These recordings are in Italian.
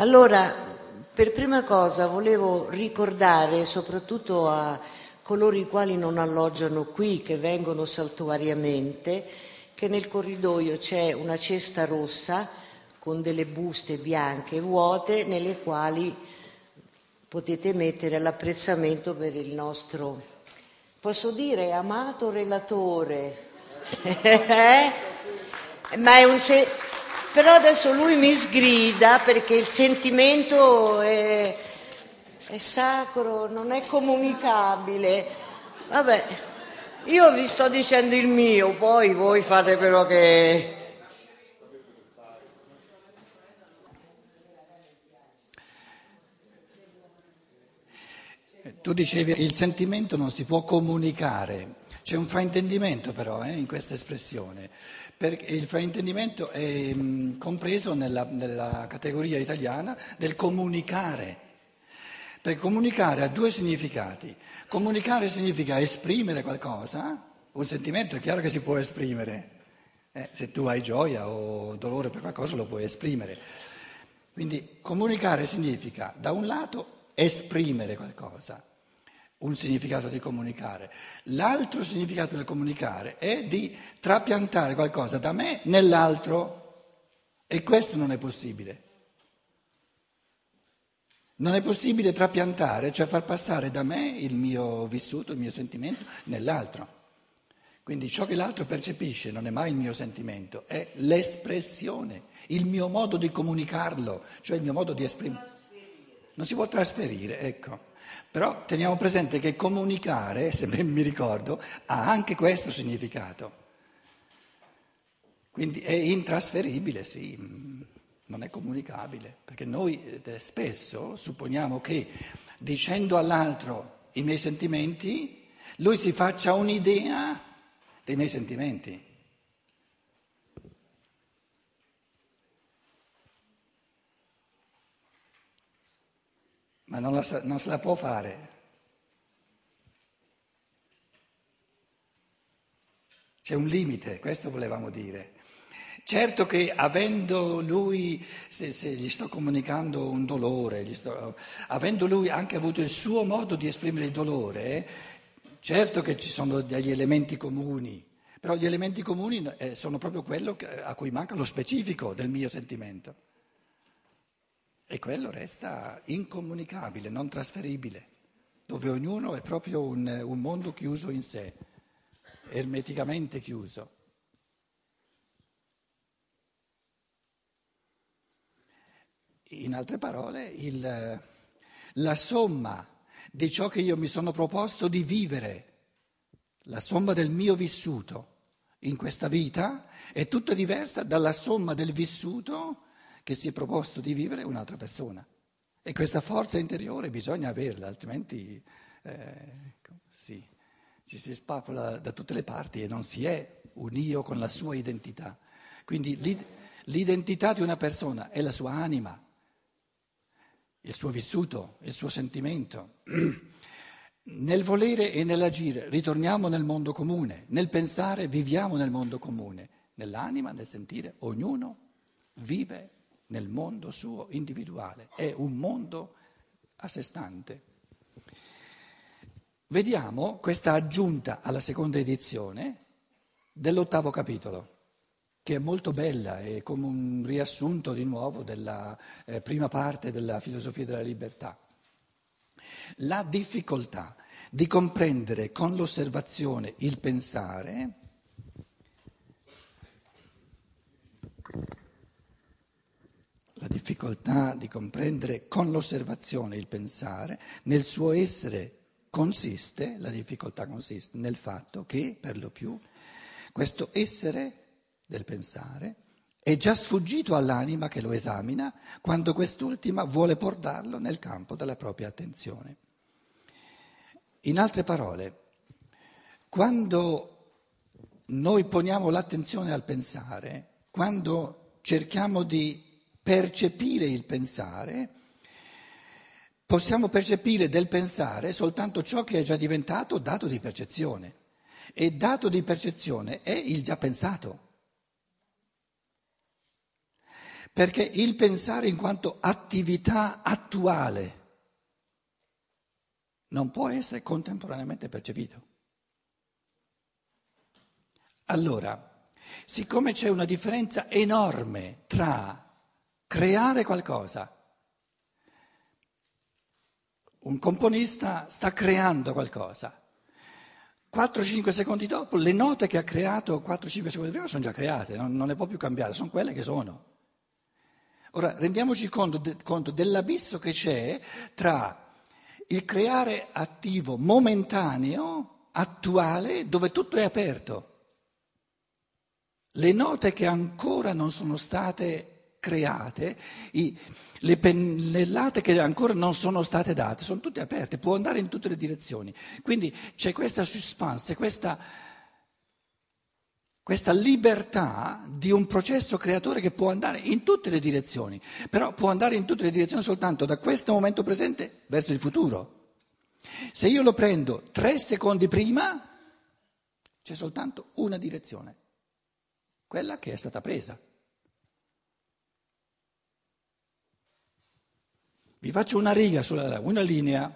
Allora, per prima cosa volevo ricordare soprattutto a coloro i quali non alloggiano qui, che vengono saltuariamente, che nel corridoio c'è una cesta rossa con delle buste bianche vuote nelle quali potete mettere l'apprezzamento per il nostro, posso dire, amato relatore. Eh? Ma è un se- però adesso lui mi sgrida perché il sentimento è, è sacro, non è comunicabile. Vabbè, io vi sto dicendo il mio, poi voi fate quello che... Tu dicevi il sentimento non si può comunicare, c'è un fraintendimento però eh, in questa espressione, perché il fraintendimento è mh, compreso nella, nella categoria italiana del comunicare. Perché comunicare ha due significati. Comunicare significa esprimere qualcosa, un sentimento è chiaro che si può esprimere, eh, se tu hai gioia o dolore per qualcosa lo puoi esprimere. Quindi comunicare significa da un lato esprimere qualcosa, un significato di comunicare. L'altro significato del comunicare è di trapiantare qualcosa da me nell'altro e questo non è possibile. Non è possibile trapiantare, cioè far passare da me il mio vissuto, il mio sentimento nell'altro. Quindi ciò che l'altro percepisce non è mai il mio sentimento, è l'espressione, il mio modo di comunicarlo, cioè il mio modo di esprimere. Non si può trasferire, ecco. Però teniamo presente che comunicare, se ben mi ricordo, ha anche questo significato. Quindi è intrasferibile, sì non è comunicabile, perché noi eh, spesso supponiamo che dicendo all'altro i miei sentimenti, lui si faccia un'idea dei miei sentimenti. Ma non, la, non se la può fare. C'è un limite, questo volevamo dire. Certo che avendo lui, se, se gli sto comunicando un dolore, sto, avendo lui anche avuto il suo modo di esprimere il dolore, certo che ci sono degli elementi comuni, però gli elementi comuni eh, sono proprio quello a cui manca lo specifico del mio sentimento. E quello resta incomunicabile, non trasferibile, dove ognuno è proprio un, un mondo chiuso in sé, ermeticamente chiuso. In altre parole, il, la somma di ciò che io mi sono proposto di vivere, la somma del mio vissuto in questa vita è tutta diversa dalla somma del vissuto che si è proposto di vivere un'altra persona. E questa forza interiore bisogna averla, altrimenti eh, sì, ci si spapola da tutte le parti e non si è un io con la sua identità. Quindi l'identità di una persona è la sua anima il suo vissuto, il suo sentimento. Nel volere e nell'agire ritorniamo nel mondo comune, nel pensare viviamo nel mondo comune, nell'anima, nel sentire, ognuno vive nel mondo suo individuale, è un mondo a sé stante. Vediamo questa aggiunta alla seconda edizione dell'ottavo capitolo che è molto bella, è come un riassunto di nuovo della eh, prima parte della filosofia della libertà. La difficoltà di comprendere con l'osservazione il pensare la difficoltà di comprendere con l'osservazione il pensare, nel suo essere consiste, la difficoltà consiste nel fatto che, per lo più, questo essere del pensare è già sfuggito all'anima che lo esamina quando quest'ultima vuole portarlo nel campo della propria attenzione. In altre parole, quando noi poniamo l'attenzione al pensare, quando cerchiamo di percepire il pensare, possiamo percepire del pensare soltanto ciò che è già diventato dato di percezione. E dato di percezione è il già pensato. Perché il pensare in quanto attività attuale non può essere contemporaneamente percepito. Allora, siccome c'è una differenza enorme tra creare qualcosa, un componista sta creando qualcosa, 4-5 secondi dopo le note che ha creato 4-5 secondi prima sono già create, non, non, ne può più cambiare, sono quelle che sono. Ora rendiamoci conto, de, conto dell'abisso che c'è tra il creare attivo momentaneo, attuale, dove tutto è aperto. Le note che ancora non sono state create, i, le pennellate che ancora non sono state date, sono tutte aperte, può andare in tutte le direzioni. Quindi c'è questa suspense, questa, questa libertà di un processo creatore che può andare in tutte le direzioni, però può andare in tutte le direzioni soltanto da questo momento presente verso il futuro. Se io lo prendo tre secondi prima, c'è soltanto una direzione, quella che è stata presa. Vi faccio una riga sulla una linea.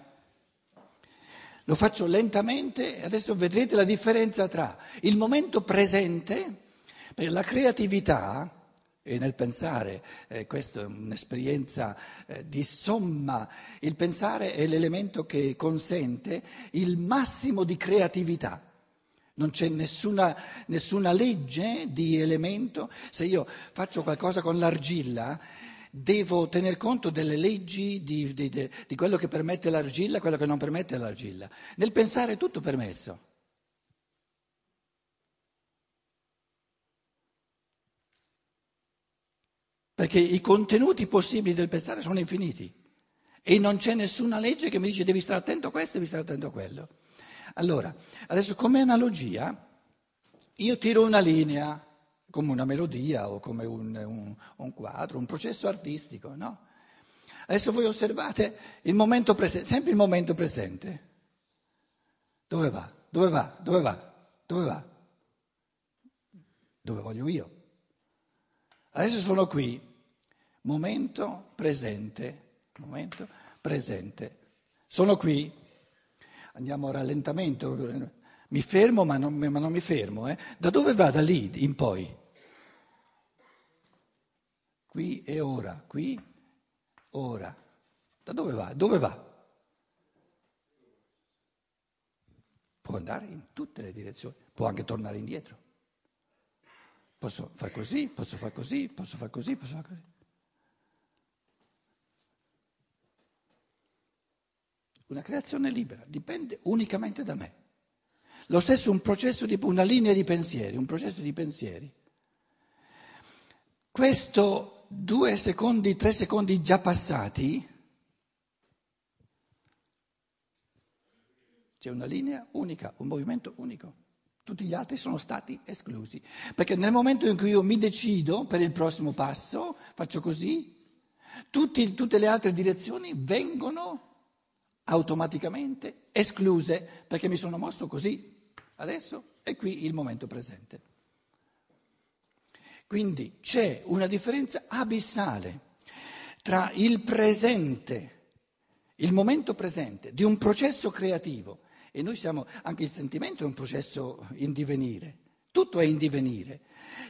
Lo faccio lentamente e adesso vedrete la differenza tra il momento presente, per la creatività e nel pensare, eh, questa è un'esperienza eh, di somma, il pensare è l'elemento che consente il massimo di creatività. Non c'è nessuna, nessuna legge di elemento. Se io faccio qualcosa con l'argilla, devo tener conto delle leggi di, di, di, quello che permette l'argilla quello che non permette l'argilla. Nel pensare è tutto permesso. Perché i contenuti possibili del pensare sono infiniti e non c'è nessuna legge che mi dice devi stare attento a questo, devi stare attento a quello. Allora, adesso come analogia, io tiro una linea come una melodia o come un, un, un quadro, un processo artistico, no? Adesso voi osservate il momento presente, sempre il momento presente. Dove va? Dove va? Dove va? Dove va? Dove voglio io? Adesso sono qui, momento presente, momento presente. Sono qui, andiamo a rallentamento, mi fermo ma non, ma non mi fermo. Eh? Da dove va da lì in poi? Qui e ora, qui, ora. Da dove va? Dove va? Può andare in tutte le direzioni, può anche tornare indietro. Posso far così, posso far così, posso far così, posso far così. Una creazione libera dipende unicamente da me. Lo stesso un processo di una linea di pensieri, un processo di pensieri. Questo due secondi, tre secondi già passati, c'è una linea unica, un movimento unico. Tutti gli altri sono stati esclusi. Perché nel momento in cui io mi decido per il prossimo passo, faccio così, tutti, tutte le altre direzioni vengono automaticamente escluse perché mi sono mosso così. Adesso è qui il momento presente. Quindi c'è una differenza abissale tra il presente, il momento presente di un processo creativo e noi siamo, anche il sentimento è un processo in divenire, tutto è in divenire.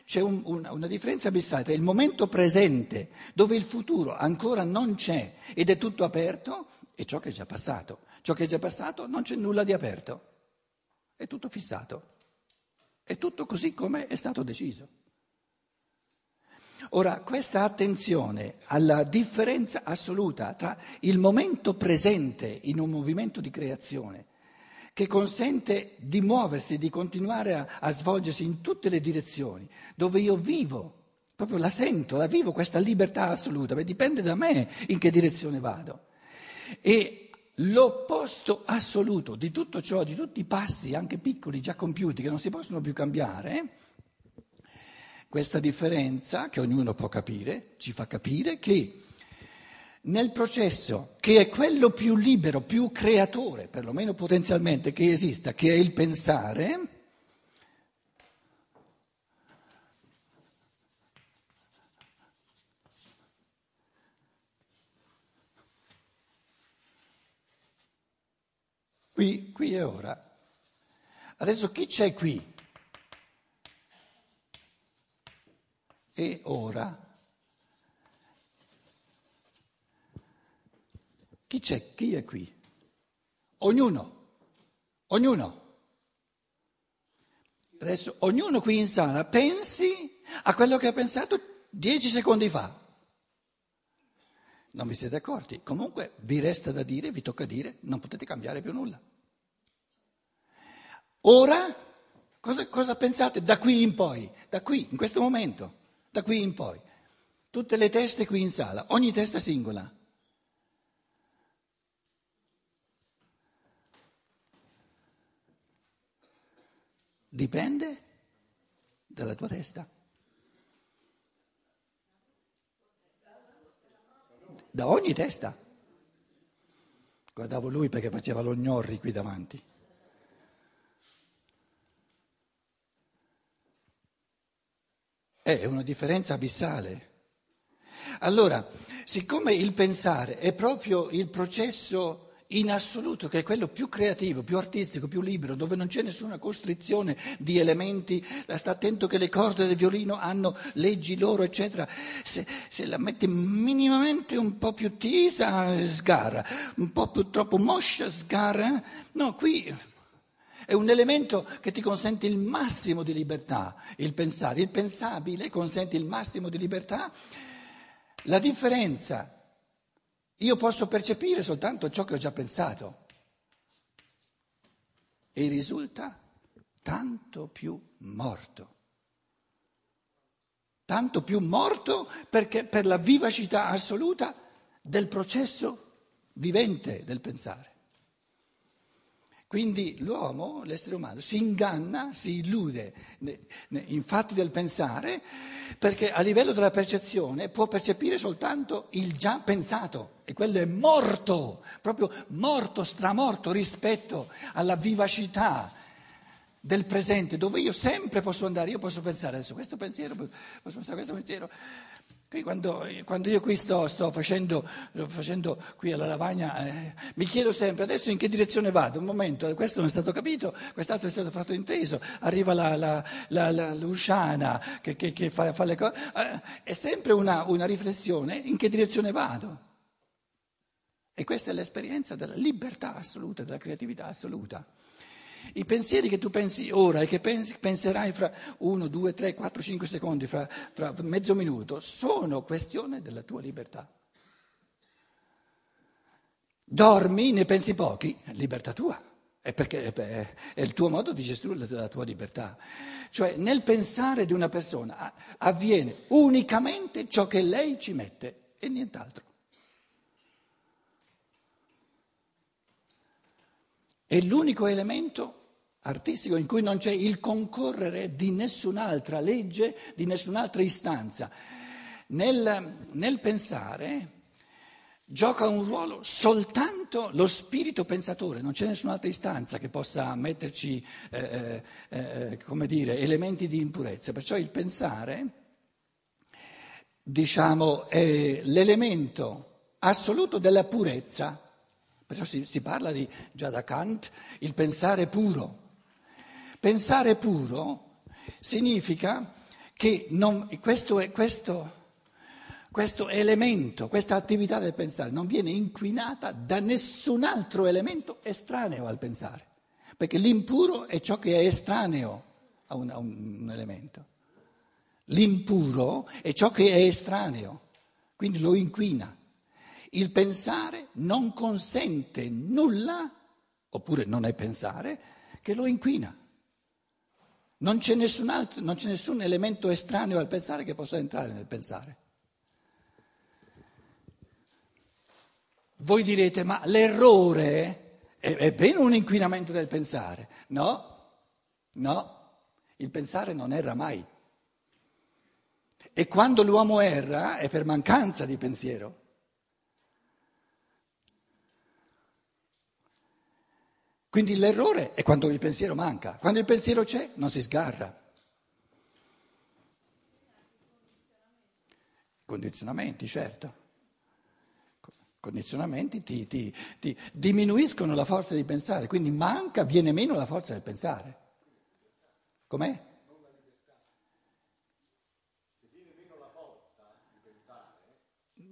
C'è un, una, una differenza abissale tra il momento presente, dove il futuro ancora non c'è ed è tutto aperto, e ciò che è già passato. Ciò che è già passato non c'è nulla di aperto, è tutto fissato, è tutto così come è stato deciso. Ora, questa attenzione alla differenza assoluta tra il momento presente in un movimento di creazione, che consente di muoversi, di continuare a, a svolgersi in tutte le direzioni, dove io vivo, proprio la sento, la vivo questa libertà assoluta, beh, dipende da me in che direzione vado. E l'opposto assoluto di tutto ciò, di tutti i passi, anche piccoli, già compiuti, che non si possono più cambiare, questa differenza, che ognuno può capire, ci fa capire che nel processo che è quello più libero, più creatore, perlomeno potenzialmente, che esista, che è il pensare, qui, qui e ora. Adesso chi c'è qui? E ora? Chi c'è? Chi è qui? Ognuno, ognuno. Adesso ognuno qui in sala pensi a quello che ha pensato dieci secondi fa. Non vi siete accorti? Comunque vi resta da dire, vi tocca dire, non potete cambiare più nulla. Ora, cosa, cosa pensate da qui in poi? Da qui, in questo momento, da qui in poi. Tutte le teste qui in sala, ogni testa singola. Dipende dalla tua testa. Da ogni testa. Guardavo lui perché faceva lo gnorri qui davanti. È una differenza abissale. Allora, siccome il pensare è proprio il processo in assoluto, che è quello più creativo, più artistico, più libero, dove non c'è nessuna costrizione di elementi, sta attento che le corde del violino hanno leggi loro, eccetera. Se, se la metti minimamente un po' più tesa, sgarra, un po' più troppo moscia, sgarra. No, qui è un elemento che ti consente il massimo di libertà, il pensare, il pensabile consente il massimo di libertà. La differenza io posso percepire soltanto ciò che ho già pensato e risulta tanto più morto. Tanto più morto perché per la vivacità assoluta del processo vivente del pensare. Quindi l'uomo, l'essere umano, si inganna, si illude in fatti del pensare perché a livello della percezione può percepire soltanto il già pensato e quello è morto, proprio morto, stramorto rispetto alla vivacità del presente dove io sempre posso andare, io posso pensare adesso questo pensiero, posso pensare questo pensiero. Quando, quando, io qui sto, sto facendo, facendo, qui alla lavagna, eh, mi chiedo sempre adesso in che direzione vado. Un momento, questo non è stato capito, quest'altro è stato fatto inteso, arriva la, la, la, la Luciana che, che, che fa, fa, le cose. Eh, è sempre una, una riflessione in che direzione vado. E questa è l'esperienza della libertà assoluta, della creatività assoluta. I pensieri che tu pensi ora e che pensi, penserai fra uno, due, tre, quattro, cinque secondi, fra, fra mezzo minuto, sono questione della tua libertà. Dormi, ne pensi pochi, libertà tua. È perché è il tuo modo di gestire la tua libertà. Cioè nel pensare di una persona avviene unicamente ciò che lei ci mette e nient'altro. È l'unico elemento artistico in cui non c'è il concorrere di nessun'altra legge, di nessun'altra istanza. Nel, nel pensare gioca un ruolo soltanto lo spirito pensatore, non c'è nessun'altra istanza che possa metterci eh, eh, come dire, elementi di impurezza. Perciò il pensare, diciamo, è l'elemento assoluto della purezza. Perciò si, si parla di, già da Kant, il pensare puro. Pensare puro significa che non, questo, questo, questo elemento, questa attività del pensare non viene inquinata da nessun altro elemento estraneo al pensare, perché l'impuro è ciò che è estraneo a un, a un elemento. L'impuro è ciò che è estraneo, quindi lo inquina. Il pensare non consente nulla, oppure non è pensare, che lo inquina. Non c'è, nessun altro, non c'è nessun elemento estraneo al pensare che possa entrare nel pensare. Voi direte, ma l'errore è, è bene un inquinamento del pensare? No, no, il pensare non erra mai. E quando l'uomo erra è per mancanza di pensiero. Quindi l'errore è quando il pensiero manca, quando il pensiero c'è non si sgarra. Condizionamenti, certo. condizionamenti ti, ti, ti diminuiscono la forza di pensare, quindi manca, viene meno la forza del pensare. Com'è?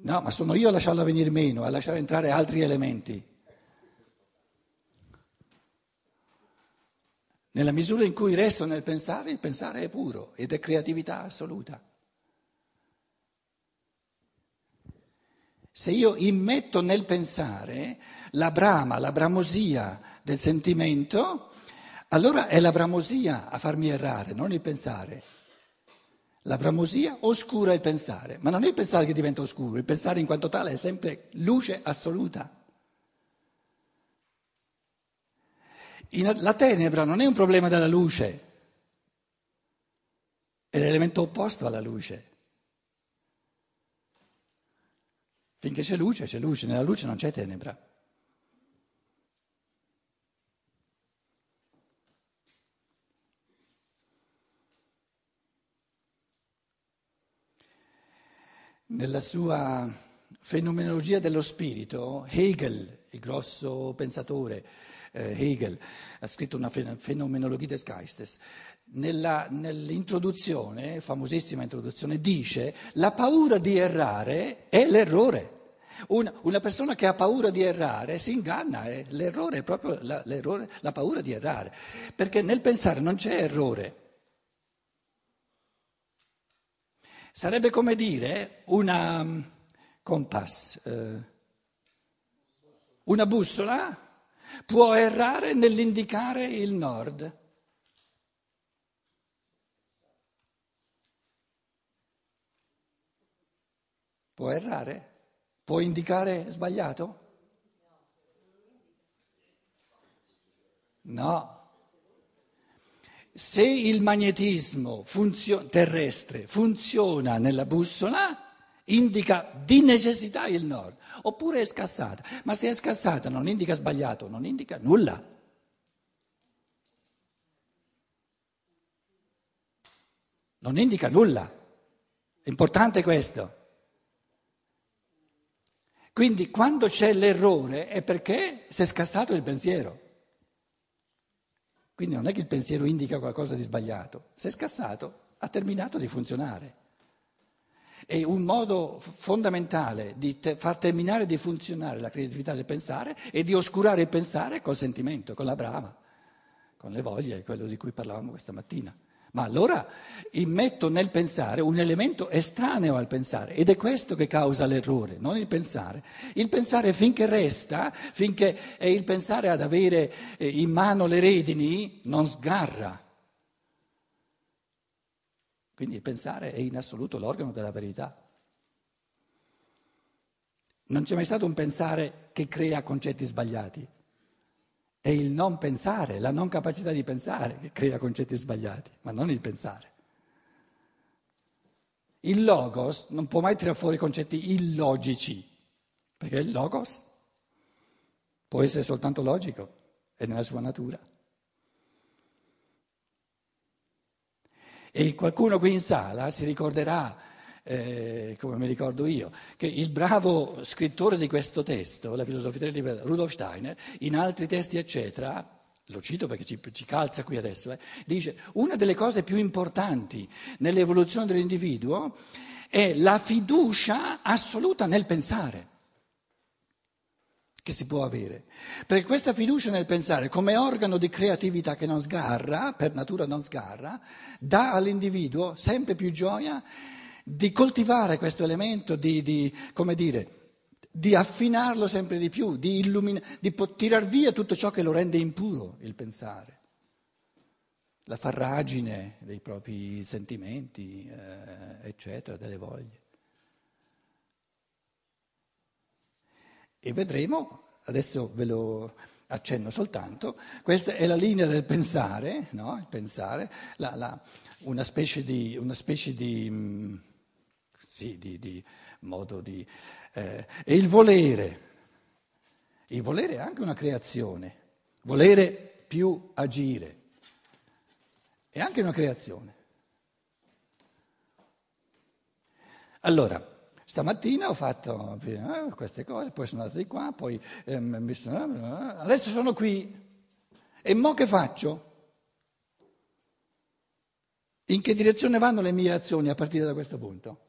No, ma sono io a lasciarla venire meno, a lasciare entrare altri elementi. Nella misura in cui resto nel pensare, il pensare è puro ed è creatività assoluta. Se io immetto nel pensare la brama, la bramosia del sentimento, allora è la bramosia a farmi errare, non il pensare. La bramosia oscura il pensare, ma non è il pensare che diventa oscuro, il pensare in quanto tale è sempre luce assoluta. La tenebra non è un problema della luce, è l'elemento opposto alla luce. Finché c'è luce, c'è luce, nella luce non c'è tenebra. Nella sua fenomenologia dello spirito, Hegel, il grosso pensatore eh, Hegel, ha scritto una fenomenologia des Geistes, nella, nell'introduzione, famosissima introduzione, dice la paura di errare è l'errore. Una, una, persona che ha paura di errare si inganna, è l'errore è proprio la, la paura di errare, perché nel pensare non c'è errore. Sarebbe come dire una mm, compass, eh, una bussola può errare nell'indicare il nord. Può errare? Può indicare sbagliato? No. Se il magnetismo funzio- terrestre funziona nella bussola, indica di necessità il nord, oppure è scassata. Ma se è scassata non indica sbagliato, non indica nulla. Non indica nulla. È importante questo. Quindi quando c'è l'errore è perché si è scassato il pensiero. Quindi non è che il pensiero indica qualcosa di sbagliato, se è scassato ha terminato di funzionare. E un modo fondamentale di te- far terminare di funzionare la creatività del pensare è di oscurare il pensare col sentimento, con la brama, con le voglie, quello di cui parlavamo questa mattina. Ma allora immetto nel pensare un elemento estraneo al pensare ed è questo che causa l'errore, non il pensare. Il pensare finché resta, finché è il pensare ad avere eh, in mano le redini, non sgarra. Quindi il pensare è in assoluto l'organo della verità. Non c'è mai stato un pensare che crea concetti sbagliati. È il non pensare, la non capacità di pensare che crea concetti sbagliati, ma non il pensare. Il logos non può mai tirare fuori concetti illogici, perché il logos può essere soltanto logico, è nella sua natura. E qualcuno qui in sala si ricorderà, eh, come mi ricordo io, che il bravo scrittore di questo testo, la filosofia della libertà, Rudolf Steiner, in altri testi, eccetera, lo cito perché ci, ci calza qui adesso, eh, dice una delle cose più importanti nell'evoluzione dell'individuo è la fiducia assoluta nel pensare che si può avere. Perché questa fiducia nel pensare come organo di creatività che non sgarra, per natura non sgarra, dà all'individuo sempre più gioia di coltivare questo elemento, di, di come dire, di affinarlo sempre di più, di, illumina- di tirar via tutto ciò che lo rende impuro, il pensare, la farragine dei propri sentimenti, eh, eccetera, delle voglie. E vedremo, adesso ve lo accenno soltanto, questa è la linea del pensare, no? il pensare la, la, una specie di, una specie di, mm, sì, di, di modo di... Eh, e il volere, il volere è anche una creazione, volere più agire, è anche una creazione. Allora, Stamattina ho fatto eh, queste cose, poi sono andato di qua, poi eh, mi sono, eh, adesso sono qui. E mo che faccio? In che direzione vanno le mie azioni a partire da questo punto?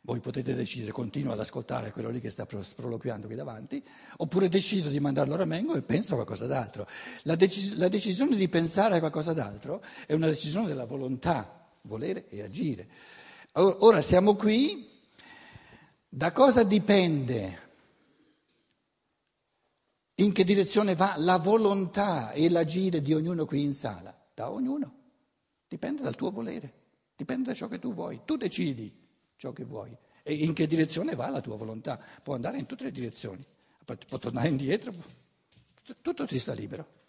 Voi potete decidere, continuo ad ascoltare quello lì che sta sproloquiando qui davanti, oppure decido di mandarlo a ramengo e penso a qualcosa d'altro. La, decis- la decisione di pensare a qualcosa d'altro è una decisione della volontà, volere e agire. Ora siamo qui, da cosa dipende? In che direzione va la volontà e l'agire di ognuno qui in sala? Da ognuno. Dipende dal tuo volere, dipende da ciò che tu vuoi. Tu decidi ciò che vuoi e in che direzione va la tua volontà. Può andare in tutte le direzioni, può tornare indietro, tutto ti sta libero.